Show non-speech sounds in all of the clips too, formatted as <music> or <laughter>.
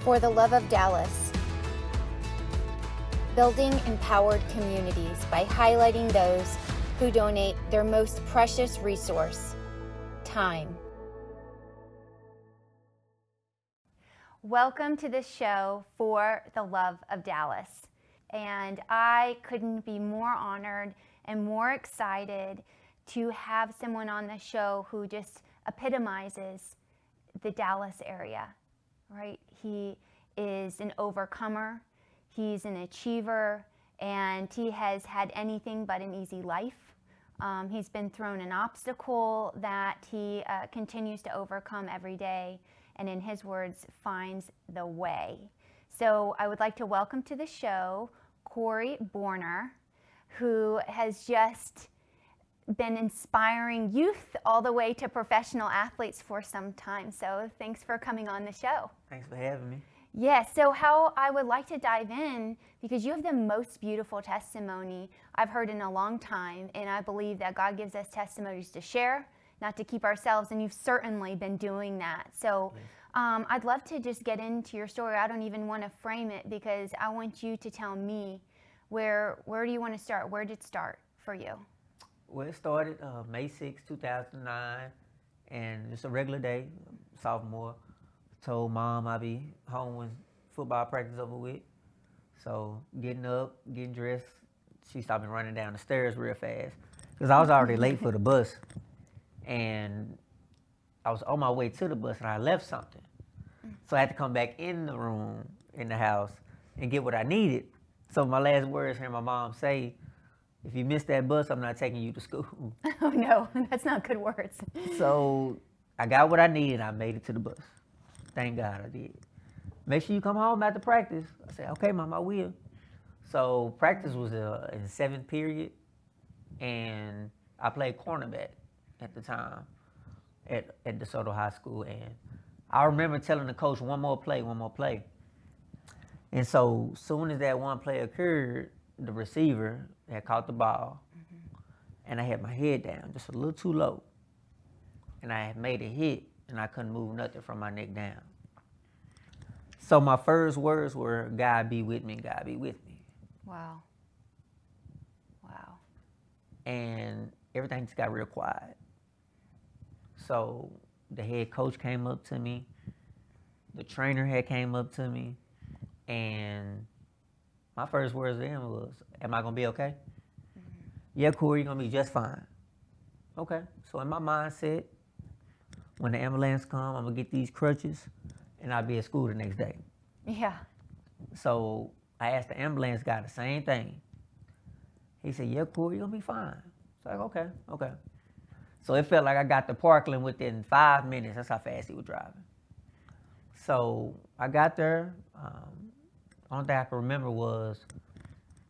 For the Love of Dallas. Building empowered communities by highlighting those who donate their most precious resource time. Welcome to the show for the Love of Dallas. And I couldn't be more honored and more excited to have someone on the show who just epitomizes the Dallas area, right? He is an overcomer, he's an achiever, and he has had anything but an easy life. Um, he's been thrown an obstacle that he uh, continues to overcome every day, and in his words, finds the way. So I would like to welcome to the show Corey Borner, who has just been inspiring youth all the way to professional athletes for some time. So thanks for coming on the show. Thanks for having me. Yes, yeah, so how I would like to dive in because you have the most beautiful testimony I've heard in a long time, and I believe that God gives us testimonies to share, not to keep ourselves, and you've certainly been doing that. So um, I'd love to just get into your story. I don't even want to frame it because I want you to tell me where where do you want to start? Where did it start for you? Well, it started uh, May 6, 2009, and it's a regular day, sophomore. Told mom I'd be home when football practice over with. So getting up, getting dressed, she stopped me running down the stairs real fast because I was already late for the bus, and I was on my way to the bus and I left something. So I had to come back in the room in the house and get what I needed. So my last words hearing my mom say, if you miss that bus, I'm not taking you to school. <laughs> <laughs> Oh no, that's not good words. So I got what I needed. I made it to the bus. Thank God I did. Make sure you come home after practice. I said, okay, mom, I will. So practice was uh, in seventh period, and I played cornerback at the time at, at DeSoto High School. And I remember telling the coach, one more play, one more play. And so soon as that one play occurred, the receiver had caught the ball, mm-hmm. and I had my head down just a little too low, and I had made a hit, and I couldn't move nothing from my neck down. So my first words were, "God be with me, God be with me." Wow. Wow. And everything just got real quiet. So the head coach came up to me, the trainer had came up to me, and my first words to him was, "Am I gonna be okay?" Mm-hmm. Yeah, Corey, you're gonna be just fine. Okay. So in my mindset, when the ambulance come, I'm gonna get these crutches, and I'll be at school the next day. Yeah. So I asked the ambulance guy the same thing. He said, "Yeah, Corey, you're gonna be fine." It's like, okay, okay. So it felt like I got to Parkland within five minutes. That's how fast he was driving. So I got there. Um, only thing I can remember was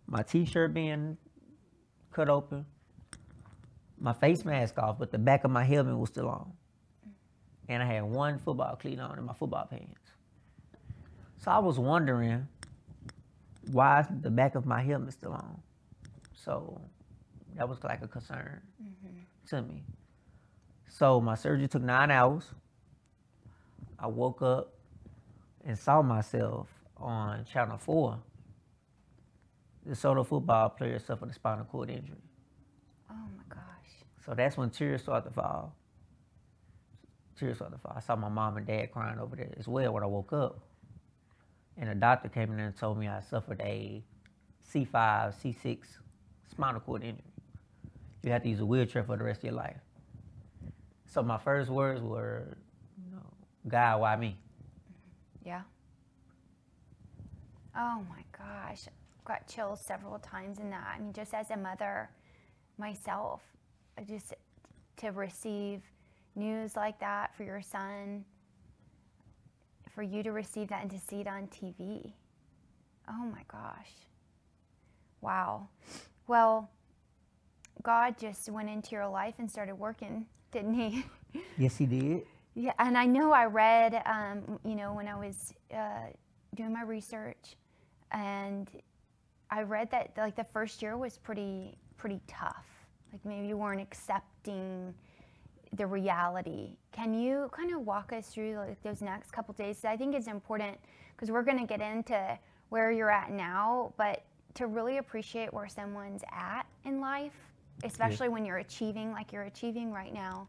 my T-shirt being cut open, my face mask off, but the back of my helmet was still on, and I had one football cleat on in my football pants. So I was wondering why the back of my helmet still on. So that was like a concern mm-hmm. to me. So my surgery took nine hours. I woke up and saw myself on Channel 4, the DeSoto football player suffered a spinal cord injury. Oh my gosh. So that's when tears started to fall. Tears started to fall. I saw my mom and dad crying over there as well when I woke up. And the doctor came in and told me I suffered a C5, C6 spinal cord injury. You have to use a wheelchair for the rest of your life. So my first words were, you know, God, why me? Yeah. Oh my gosh, got chills several times in that. I mean, just as a mother myself, just to receive news like that for your son, for you to receive that and to see it on TV. Oh my gosh. Wow. Well, God just went into your life and started working, didn't He? <laughs> Yes, He did. Yeah, and I know I read, um, you know, when I was uh, doing my research, and I read that like the first year was pretty pretty tough. Like maybe you weren't accepting the reality. Can you kind of walk us through like those next couple days? I think it's important because we're going to get into where you're at now, but to really appreciate where someone's at in life, mm-hmm. especially yeah. when you're achieving like you're achieving right now.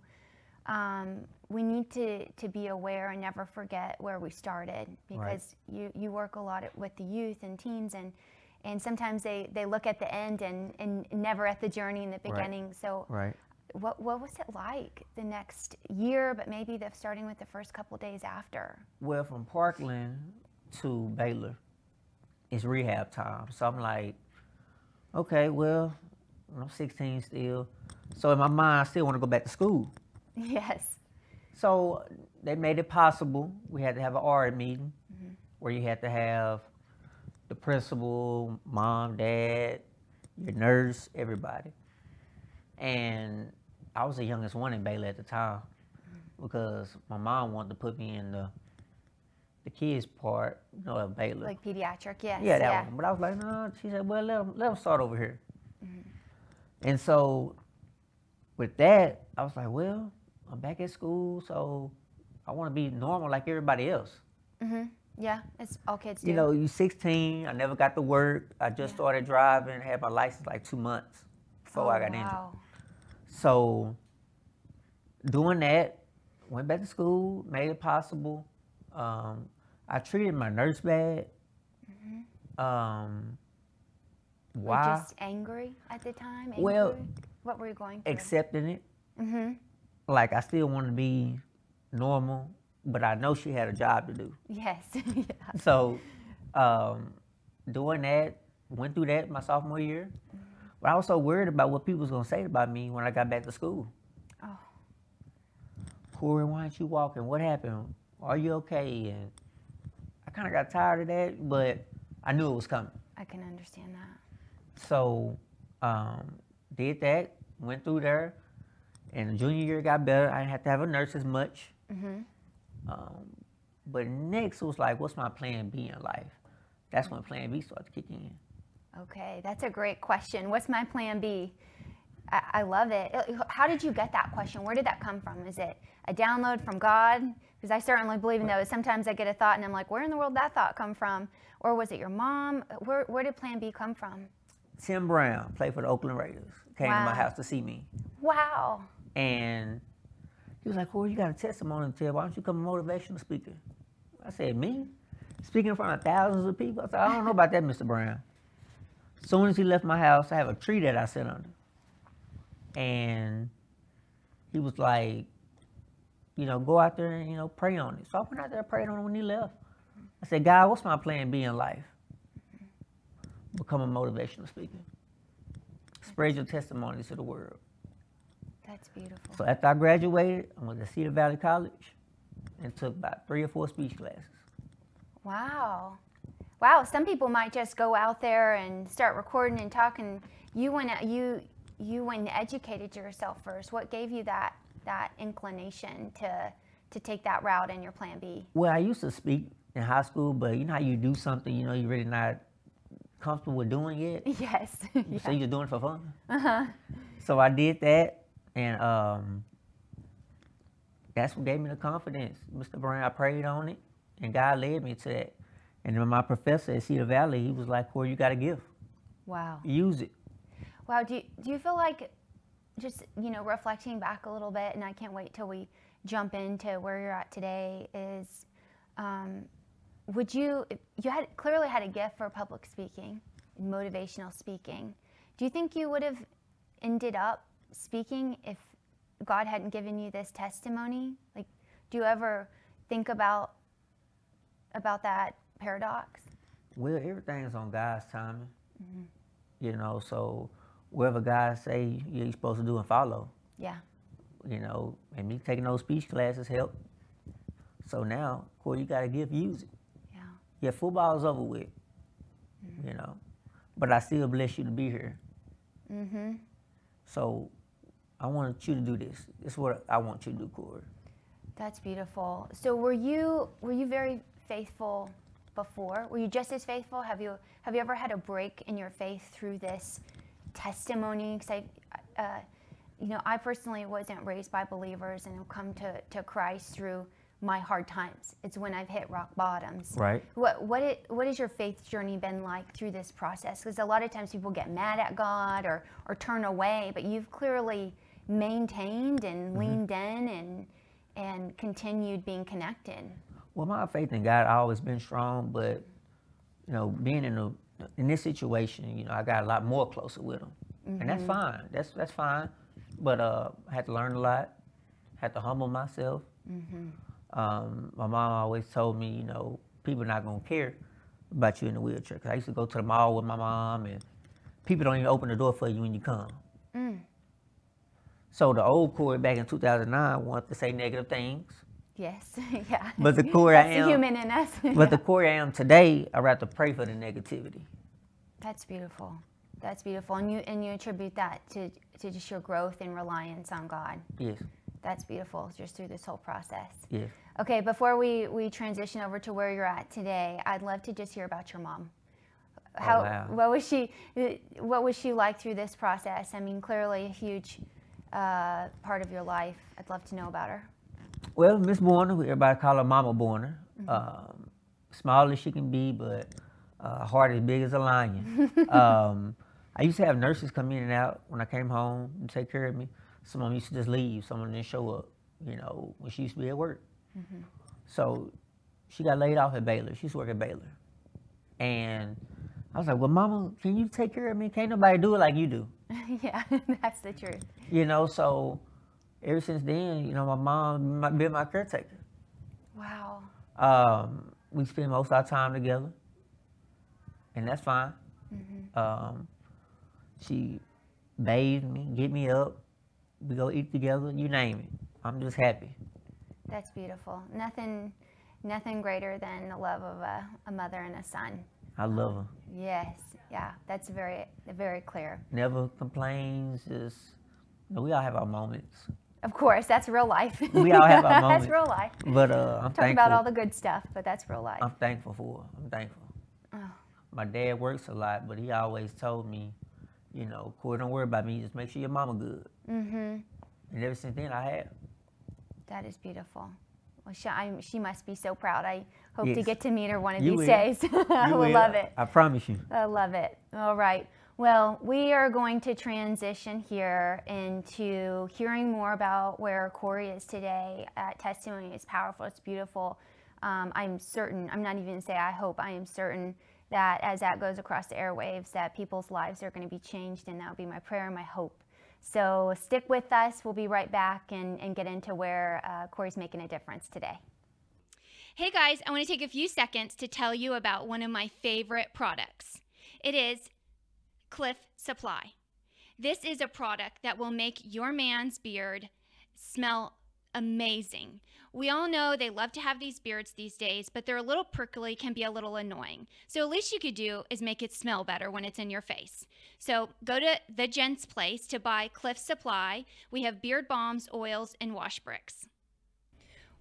Um, we need to, to be aware and never forget where we started because right. you, you work a lot with the youth and teens and and sometimes they, they look at the end and, and never at the journey in the beginning. Right. So right. what what was it like the next year, but maybe the starting with the first couple days after? Well, from Parkland to Baylor, it's rehab time. So I'm like, okay, well, I'm 16 still. So in my mind, I still want to go back to school. Yes. So they made it possible. We had to have an audit meeting mm-hmm. where you had to have the principal, mom, dad, your nurse, everybody. And I was the youngest one in Baylor at the time mm-hmm. because my mom wanted to put me in the the kids part, you know, of Baylor. Like pediatric, yes. Yeah, that yeah. one. But I was like, no. She said, well, let them, let them start over here. Mm-hmm. And so with that, I was like, well, I'm back at school, so I want to be normal like everybody else. Mhm. Yeah, it's all kids do. You know, you 16. I never got to work. I just yeah. started driving. Had my license like two months before oh, I got wow. injured. So doing that, went back to school, made it possible. Um, I treated my nurse bad. Mm-hmm. Um, why? Were just angry at the time? Angry? Well, what were you going through? Accepting it. Mm-hmm like I still want to be normal, but I know she had a job to do. Yes. <laughs> yeah. So, um, doing that, went through that my sophomore year, mm-hmm. but I was so worried about what people was gonna say about me when I got back to school. Oh. Corey, why aren't you walking? What happened? Are you okay? And I kind of got tired of that, but I knew it was coming. I can understand that. So, um, did that, went through there, and the junior year got better. I didn't have to have a nurse as much. Mm-hmm. Um, but next was like, what's my plan B in life? That's when plan B started kicking in. Okay, that's a great question. What's my plan B? I, I love it. How did you get that question? Where did that come from? Is it a download from God? Because I certainly believe in those. Sometimes I get a thought and I'm like, where in the world did that thought come from? Or was it your mom? Where, where did plan B come from? Tim Brown played for the Oakland Raiders. Came wow. to my house to see me. Wow. And he was like, well, you got a testimony to tell. Why don't you become a motivational speaker? I said, me? Speaking in front of thousands of people? I said, I don't know about that, Mr. Brown. As soon as he left my house, I have a tree that I sit under. And he was like, you know, go out there and, you know, pray on it. So I went out there and prayed on it when he left. I said, God, what's my plan B in life? Become a motivational speaker. Spread your testimony to the world. That's beautiful. So after I graduated, I went to Cedar Valley College and took about three or four speech classes. Wow. Wow, some people might just go out there and start recording and talking. You went you you went and educated yourself first. What gave you that that inclination to to take that route in your plan B? Well, I used to speak in high school, but you know how you do something, you know, you're really not comfortable with doing it. <laughs> Yes. yeah. So you're doing it for fun. Uh-huh. So I did that, and um, that's what gave me the confidence. Mr. Brown, I prayed on it, and God led me to that. And then my professor at Cedar Valley, he was like, "Well, you got a gift. Wow. Use it." Wow. Do you, do you feel like, just you know, reflecting back a little bit, and I can't wait till we jump into where you're at today. Is um, would you you had clearly had a gift for public speaking, motivational speaking. Do you think you would have ended up speaking if God hadn't given you this testimony? Like, do you ever think about about that paradox? Well, everything's on God's timing. Mm-hmm. You know, so whatever God say you're supposed to do and follow. Yeah. You know, and me taking those speech classes helped. So now, Corey, you got to give use it. Yeah. Yeah, football's over with. Mm-hmm. You know, but I still bless you to be here. Mm-hmm. So I want you to do this. This is what I want you to do, Corey. That's beautiful. So were you were you very faithful before? Were you just as faithful? Have you have you ever had a break in your faith through this testimony? Because I, uh, you know, I personally wasn't raised by believers and have come to, to Christ through my hard times. It's when I've hit rock bottoms. Right. What what it what has your faith journey been like through this process? Because a lot of times people get mad at God or or turn away, but you've clearly maintained and leaned in and and continued being connected. Well, my faith in God always been strong, but you know, being in a in this situation, you know, I got a lot more closer with him, and that's fine. That's that's fine. But uh, I had to learn a lot. Had to humble myself. Um, my mom always told me, you know, people not gonna care about you in the wheelchair. Cause I used to go to the mall with my mom, and people don't even open the door for you when you come. So the old Corey back in 2009 wanted to say negative things. Yes, <laughs> yeah. But the Corey I am- the human in us. <laughs> But the Corey I am today, I rather pray for the negativity. That's beautiful. That's beautiful, and you and you attribute that to to just your growth and reliance on God. Yes, That's beautiful, just through this whole process. yes. Okay, before we we transition over to where you're at today, I'd love to just hear about your mom. Oh, How Oh, wow. what was she what was she like through this process? I mean, clearly a huge uh, part of your life. I'd love to know about her. Well, Miss Borner, who everybody call her Mama Borner, um, small as she can be, but uh, heart as big as a lion. <laughs> um, I used to have nurses come in and out when I came home and take care of me. Some of them used to just leave. Some of them didn't show up. You know, when she used to be at work. So she got laid off at Baylor. She used to work at Baylor, and I was like, "Well, Mama, can you take care of me? Can't nobody do it like you do." <laughs> yeah, <laughs> that's the truth. You know, so ever since then, you know, my mom my- been my caretaker. Wow. Um, we spend most of our time together, and that's fine. Um, she bathed me, get me up, we go eat together, you name it. I'm just happy. That's beautiful. Nothing nothing greater than the love of a, a mother and a son. I love her. Yes. Yeah, that's very very clear. Never complains. Just we all have our moments, Of course, that's real life. We all have our moments. <laughs> that's real life. but uh, I'm Talking about all the good stuff, but that's real life. I'm thankful for. her. I'm thankful. Oh. My dad works a lot, but he always told me, you know, Corey, don't worry about me. Just make sure your mama good. mm-hmm. And ever since then, I have. That is beautiful. Well, she, I, she must be so proud. I hope to get to meet her one of You these will. days. <laughs> I will will. love it. I promise you. I love it. All right. Well, we are going to transition here into hearing more about where Corey is today. Uh, testimony is powerful. It's beautiful. Um, I'm certain. I'm not even going to say I hope. I am certain that as that goes across the airwaves, that people's lives are going to be changed, and that will be my prayer and my hope. So stick with us. We'll be right back and, and get into where uh, Corey's making a difference today. Hey guys, I want to take a few seconds to tell you about one of my favorite products. It is Cliff Supply. This is a product that will make your man's beard smell amazing. We all know they love to have these beards these days, but they're a little prickly, can be a little annoying. So, at least you could do is make it smell better when it's in your face. So, go to the Gents Place to buy Cliff Supply. We have beard balms, oils, and wash bricks.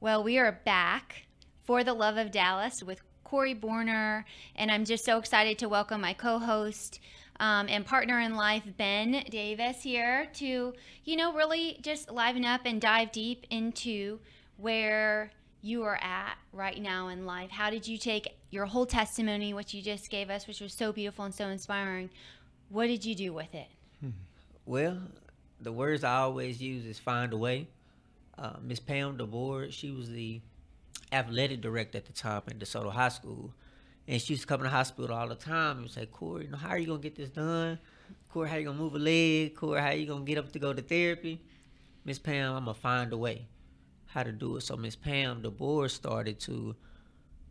Well, we are back for the love of Dallas with Corey Borner, and I'm just so excited to welcome my co-host um, and partner in life, Ben Davis, here to you know really just liven up and dive deep into where you are at right now in life. How did you take your whole testimony, which you just gave us, which was so beautiful and so inspiring? What did you do with it? Well, the words I always use is find a way. Uh, Miss Pam DeBoer, she was the athletic director at the time at DeSoto High School. And she used to come to the hospital all the time and say, Corey, you know, how are you going to get this done? Corey, how you going to move a leg? Corey, how you going to get up to go to therapy? Miss Pam, I'm going to find a way how to do it. So Miss Pam DeBoer started to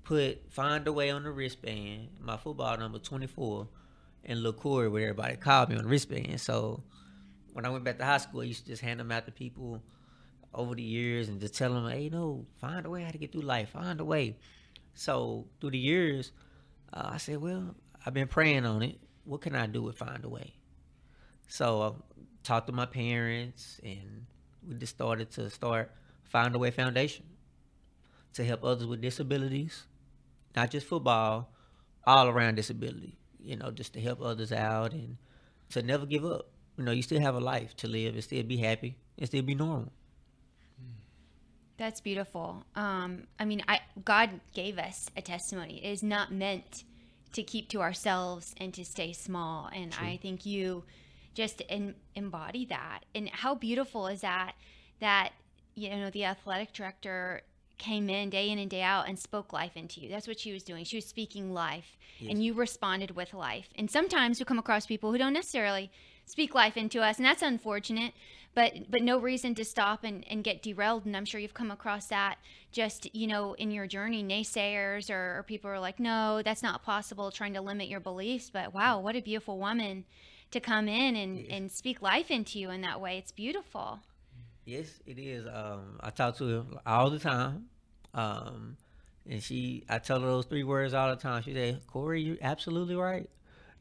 put find a way on the wristband, my football number 24, and look Corey where everybody called me on the wristband. So when I went back to high school, I used to just hand them out to people over the years and just tell them, hey, no, find a way how to get through life. Find a way. So through the years, uh, I said, well, I've been praying on it. What can I do with find a way? So I talked to my parents, and we just started to start Find a Way Foundation to help others with disabilities, not just football, all around disability. You know, just to help others out and to never give up. you know, you still have a life to live and still be happy and still be normal. That's beautiful. Um, I mean, I God gave us a testimony. It is not meant to keep to ourselves and to stay small. And True. I think you just in, embody that. And how beautiful is that? That you know the athletic director came in day in and day out and spoke life into you. That's what she was doing. She was speaking life, yes. and you responded with life. And sometimes we come across people who don't necessarily speak life into us, and that's unfortunate. But but no reason to stop and, and get derailed. And I'm sure you've come across that just you know in your journey, naysayers or, or people are like, no, that's not possible, trying to limit your beliefs. But wow, what a beautiful woman to come in and, yes. and speak life into you in that way. It's beautiful. Yes, it is. Um, I talk to her all the time. Um, and she, I tell her those three words all the time. She said, Corey, you're absolutely right.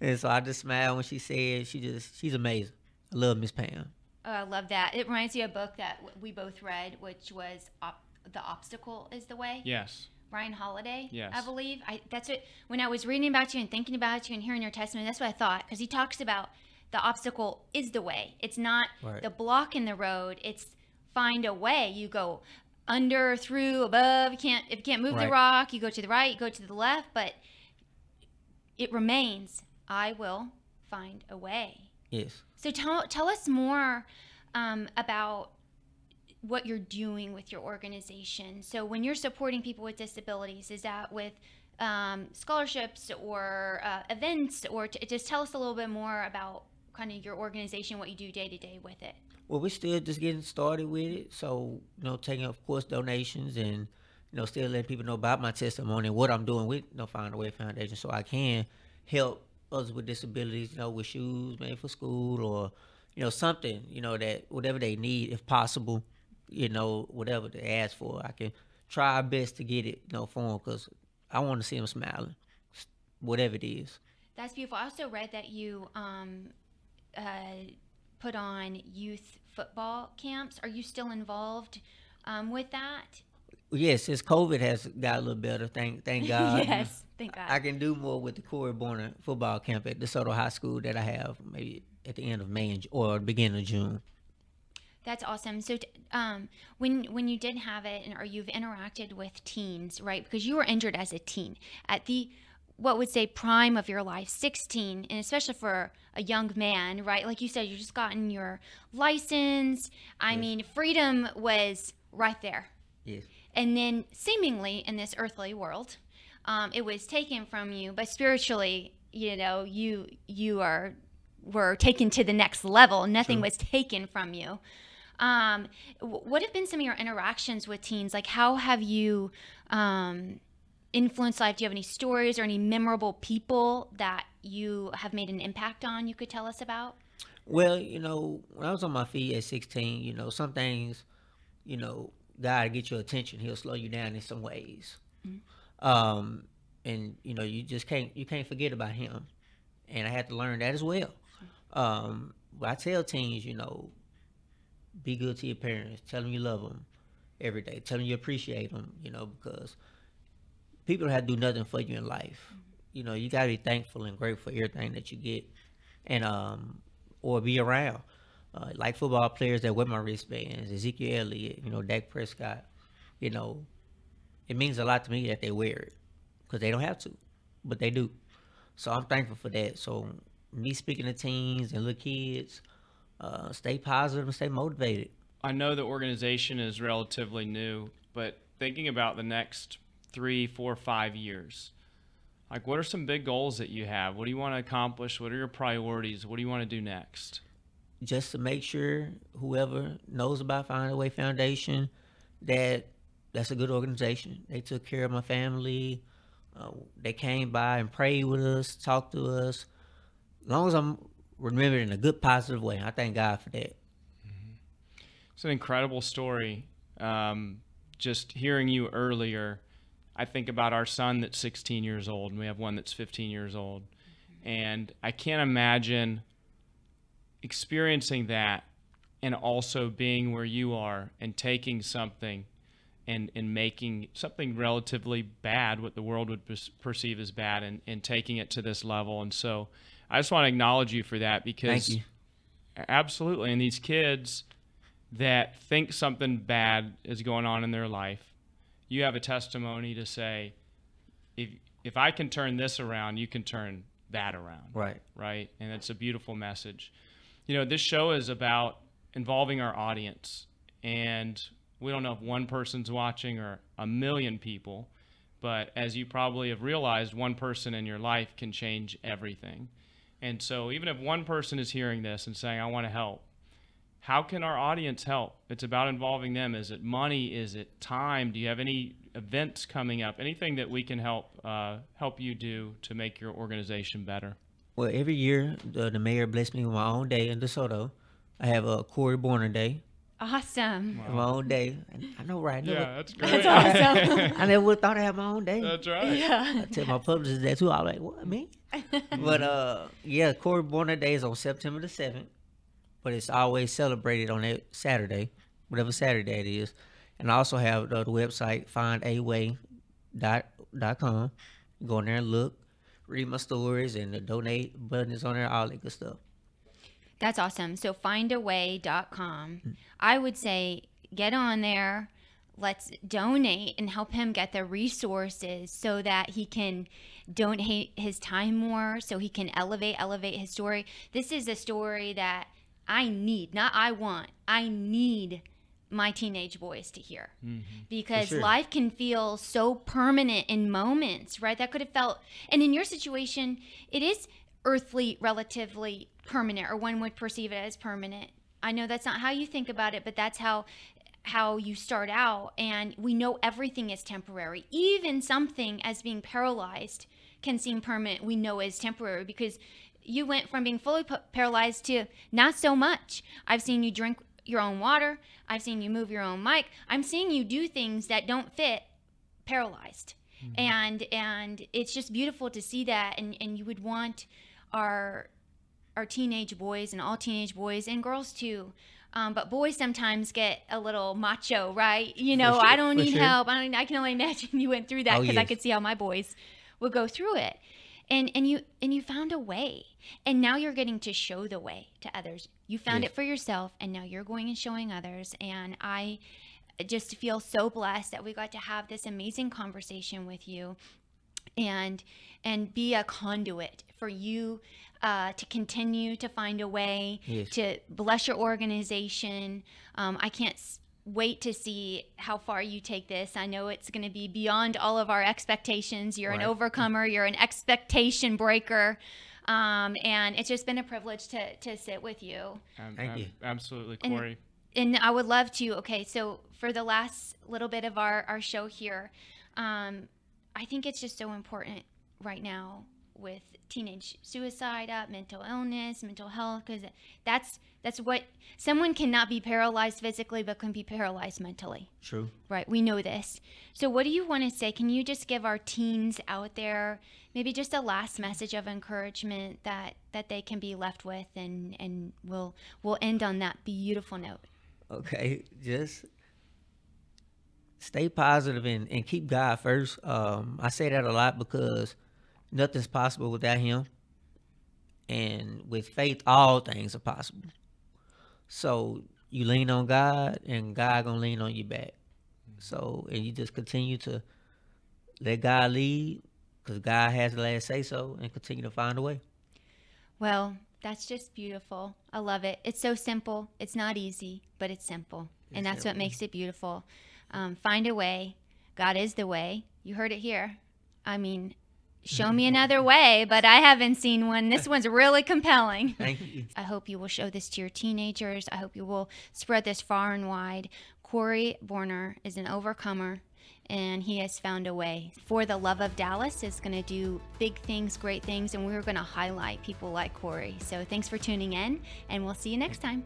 And so I just smile when she said, she just, she's amazing. I love Miss Pam. Oh, I love that. It reminds me of a book that we both read, which was Op- The Obstacle is the Way. Yes. Ryan Holiday, yes. I believe. I, that's it. When I was reading about you and thinking about you and hearing your testimony, that's what I thought. Because he talks about the obstacle is the way. It's not right. the block in the road. It's find a way. You go under, through, above. You can't if you can't move right. the rock, you go to the right, you go to the left, but it remains. I will find a way. Yes. So tell tell us more um, about what you're doing with your organization. So when you're supporting people with disabilities, is that with um, scholarships or uh, events, or t- just tell us a little bit more about kind of your organization, what you do day to day with it. Well, we're still just getting started with it. So, you know, taking, of course, donations and, you know, still letting people know about my testimony and what I'm doing with No Find a Way Foundation so I can help others with disabilities, you know, with shoes made for school or, you know, something, you know, that whatever they need, if possible, you know, whatever they ask for, I can try our best to get it, you know, for them because I want to see them smiling, whatever it is. That's beautiful. I also read that you um, uh, put on youth football camps. Are you still involved um, with that? Yes, since COVID has got a little better, thank thank <laughs> God. yes, thank God. I can do more with the Corey Borner football camp at DeSoto High School that I have maybe at the end of May or beginning of June. That's awesome. So, um, when when you did have it, and or you've interacted with teens, right? Because you were injured as a teen at the what would say prime of your life 16 and especially for a young man right like you said you just gotten your license i yes. mean freedom was right there yes and then seemingly in this earthly world um, it was taken from you but spiritually you know you you are were taken to the next level nothing True. was taken from you um, what have been some of your interactions with teens like how have you um, influenced life? Do you have any stories or any memorable people that you have made an impact on you could tell us about? Well, you know, when I was on my feet at 16, you know, some things, you know, God to get your attention, He'll slow you down in some ways. Mm-hmm. Um, and you know, you just can't you can't forget about Him. And I had to learn that as well. Um, I tell teens, you know, be good to your parents. Tell them you love them every day. Tell them you appreciate them. You know, because people don't have to do nothing for you in life. You know, you gotta be thankful and grateful for everything that you get, and um, or be around. Uh, like football players that wear my wristbands, Ezekiel Elliott, you know, Dak Prescott. You know, it means a lot to me that they wear it because they don't have to, but they do. So I'm thankful for that. So me speaking to teens and little kids, uh, stay positive and stay motivated. I know the organization is relatively new, but thinking about the next three, four, five years? Like, what are some big goals that you have? What do you want to accomplish? What are your priorities? What do you want to do next? Just to make sure whoever knows about Find a Way Foundation that that's a good organization. They took care of my family. Uh, they came by and prayed with us, talked to us. As long as I'm remembered in a good, positive way, I thank God for that. Mm-hmm. It's an incredible story. Um, just hearing you earlier I think about our son that's 16 years old, and we have one that's 15 years old. And I can't imagine experiencing that and also being where you are and taking something and, and making something relatively bad, what the world would perceive as bad, and, and taking it to this level. And so I just want to acknowledge you for that because Absolutely. And these kids that think something bad is going on in their life, you have a testimony to say, if if I can turn this around, you can turn that around. Right. Right. And it's a beautiful message. You know, this show is about involving our audience. And we don't know if one person's watching or a million people, but as you probably have realized, one person in your life can change everything. And so, even if one person is hearing this and saying, I want to help, how can our audience help? It's about involving them. Is it money? Is it time? Do you have any events coming up? Anything that we can help uh, help you do to make your organization better? Well, every year the, the mayor blessed me with my own day in DeSoto. I have a Corey Borner Day, Awesome. my own day. I know, right? I Yeah, that's great. That's awesome. <laughs> I never would thought I had my own day. that's right. yeah. I tell my publishers that too. I was like, what me? <laughs> but uh, yeah, Corey Borner Day is on September the seventh, but it's always celebrated on that Saturday, whatever Saturday it is. And I also have the, the website findaway.com. Go in there and look, read my stories, and the donate button is on there, all that good stuff. That's awesome. So findaway.com. Mm. I would say get on there. Let's donate and help him get the resources so that he can donate his time more, so he can elevate, elevate his story. This is a story that I need, not I want. I need my teenage boys to hear mm-hmm. because sure. life can feel so permanent in moments, right? That could have felt, and in your situation, it is earthly, relatively permanent, or one would perceive it as permanent. I know that's not how you think about it, but that's how how you start out and we know everything is temporary even something as being paralyzed can seem permanent we know is temporary because you went from being fully p- paralyzed to not so much i've seen you drink your own water i've seen you move your own mic i'm seeing you do things that don't fit paralyzed and and it's just beautiful to see that and and you would want our our teenage boys and all teenage boys and girls too um, but boys sometimes get a little macho, right? You know, sure, I don't need sure. help. I, don't, I can only <laughs> imagine you went through that Oh, because I could see how my boys would go through it. And and you and you found a way, and now you're getting to show the way to others. You found Yes. it for yourself, and now you're going and showing others. And I just feel so blessed that we got to have this amazing conversation with you and and be a conduit for you uh, to continue to find a way Yes. to bless your organization. Um, I can't wait to see how far you take this. I know it's going to be beyond all of our expectations. You're an overcomer. You're an expectation breaker. Um, and it's just been a privilege to, to sit with you Ab- Thank ab- you. Absolutely, And- Corey. and I would love to. Okay, so for the last little bit of our, our show here, um, I think it's just so important right now with teenage suicide up, mental illness, mental health, because that's that's what someone cannot be paralyzed physically, but can be paralyzed mentally. True. Right, we know this. So, what do you want to say? Can you just give our teens out there maybe just a last message of encouragement that that they can be left with, and and we'll we'll end on that beautiful note. Okay, just stay positive and, and keep God first. Um, I say that a lot because nothing's possible without Him, and with faith, all things are possible. So you lean on God, and God gonna lean on you back. So and you just continue to let God lead, because God has the last say so, and continue to find a way. Well, that's just beautiful. I love it. It's so simple. It's not easy, but it's simple. and that's what makes it beautiful. Um, find a way. God is the way. You heard it here. I mean, show me another way, but I haven't seen one. This one's really compelling. <laughs> Thank you. I hope you will show this to your teenagers. I hope you will spread this far and wide. Corey Borner is an overcomer and he has found a way. For the Love of Dallas is going to do big things, great things, and we're going to highlight people like Corey. So thanks for tuning in, and we'll see you next time.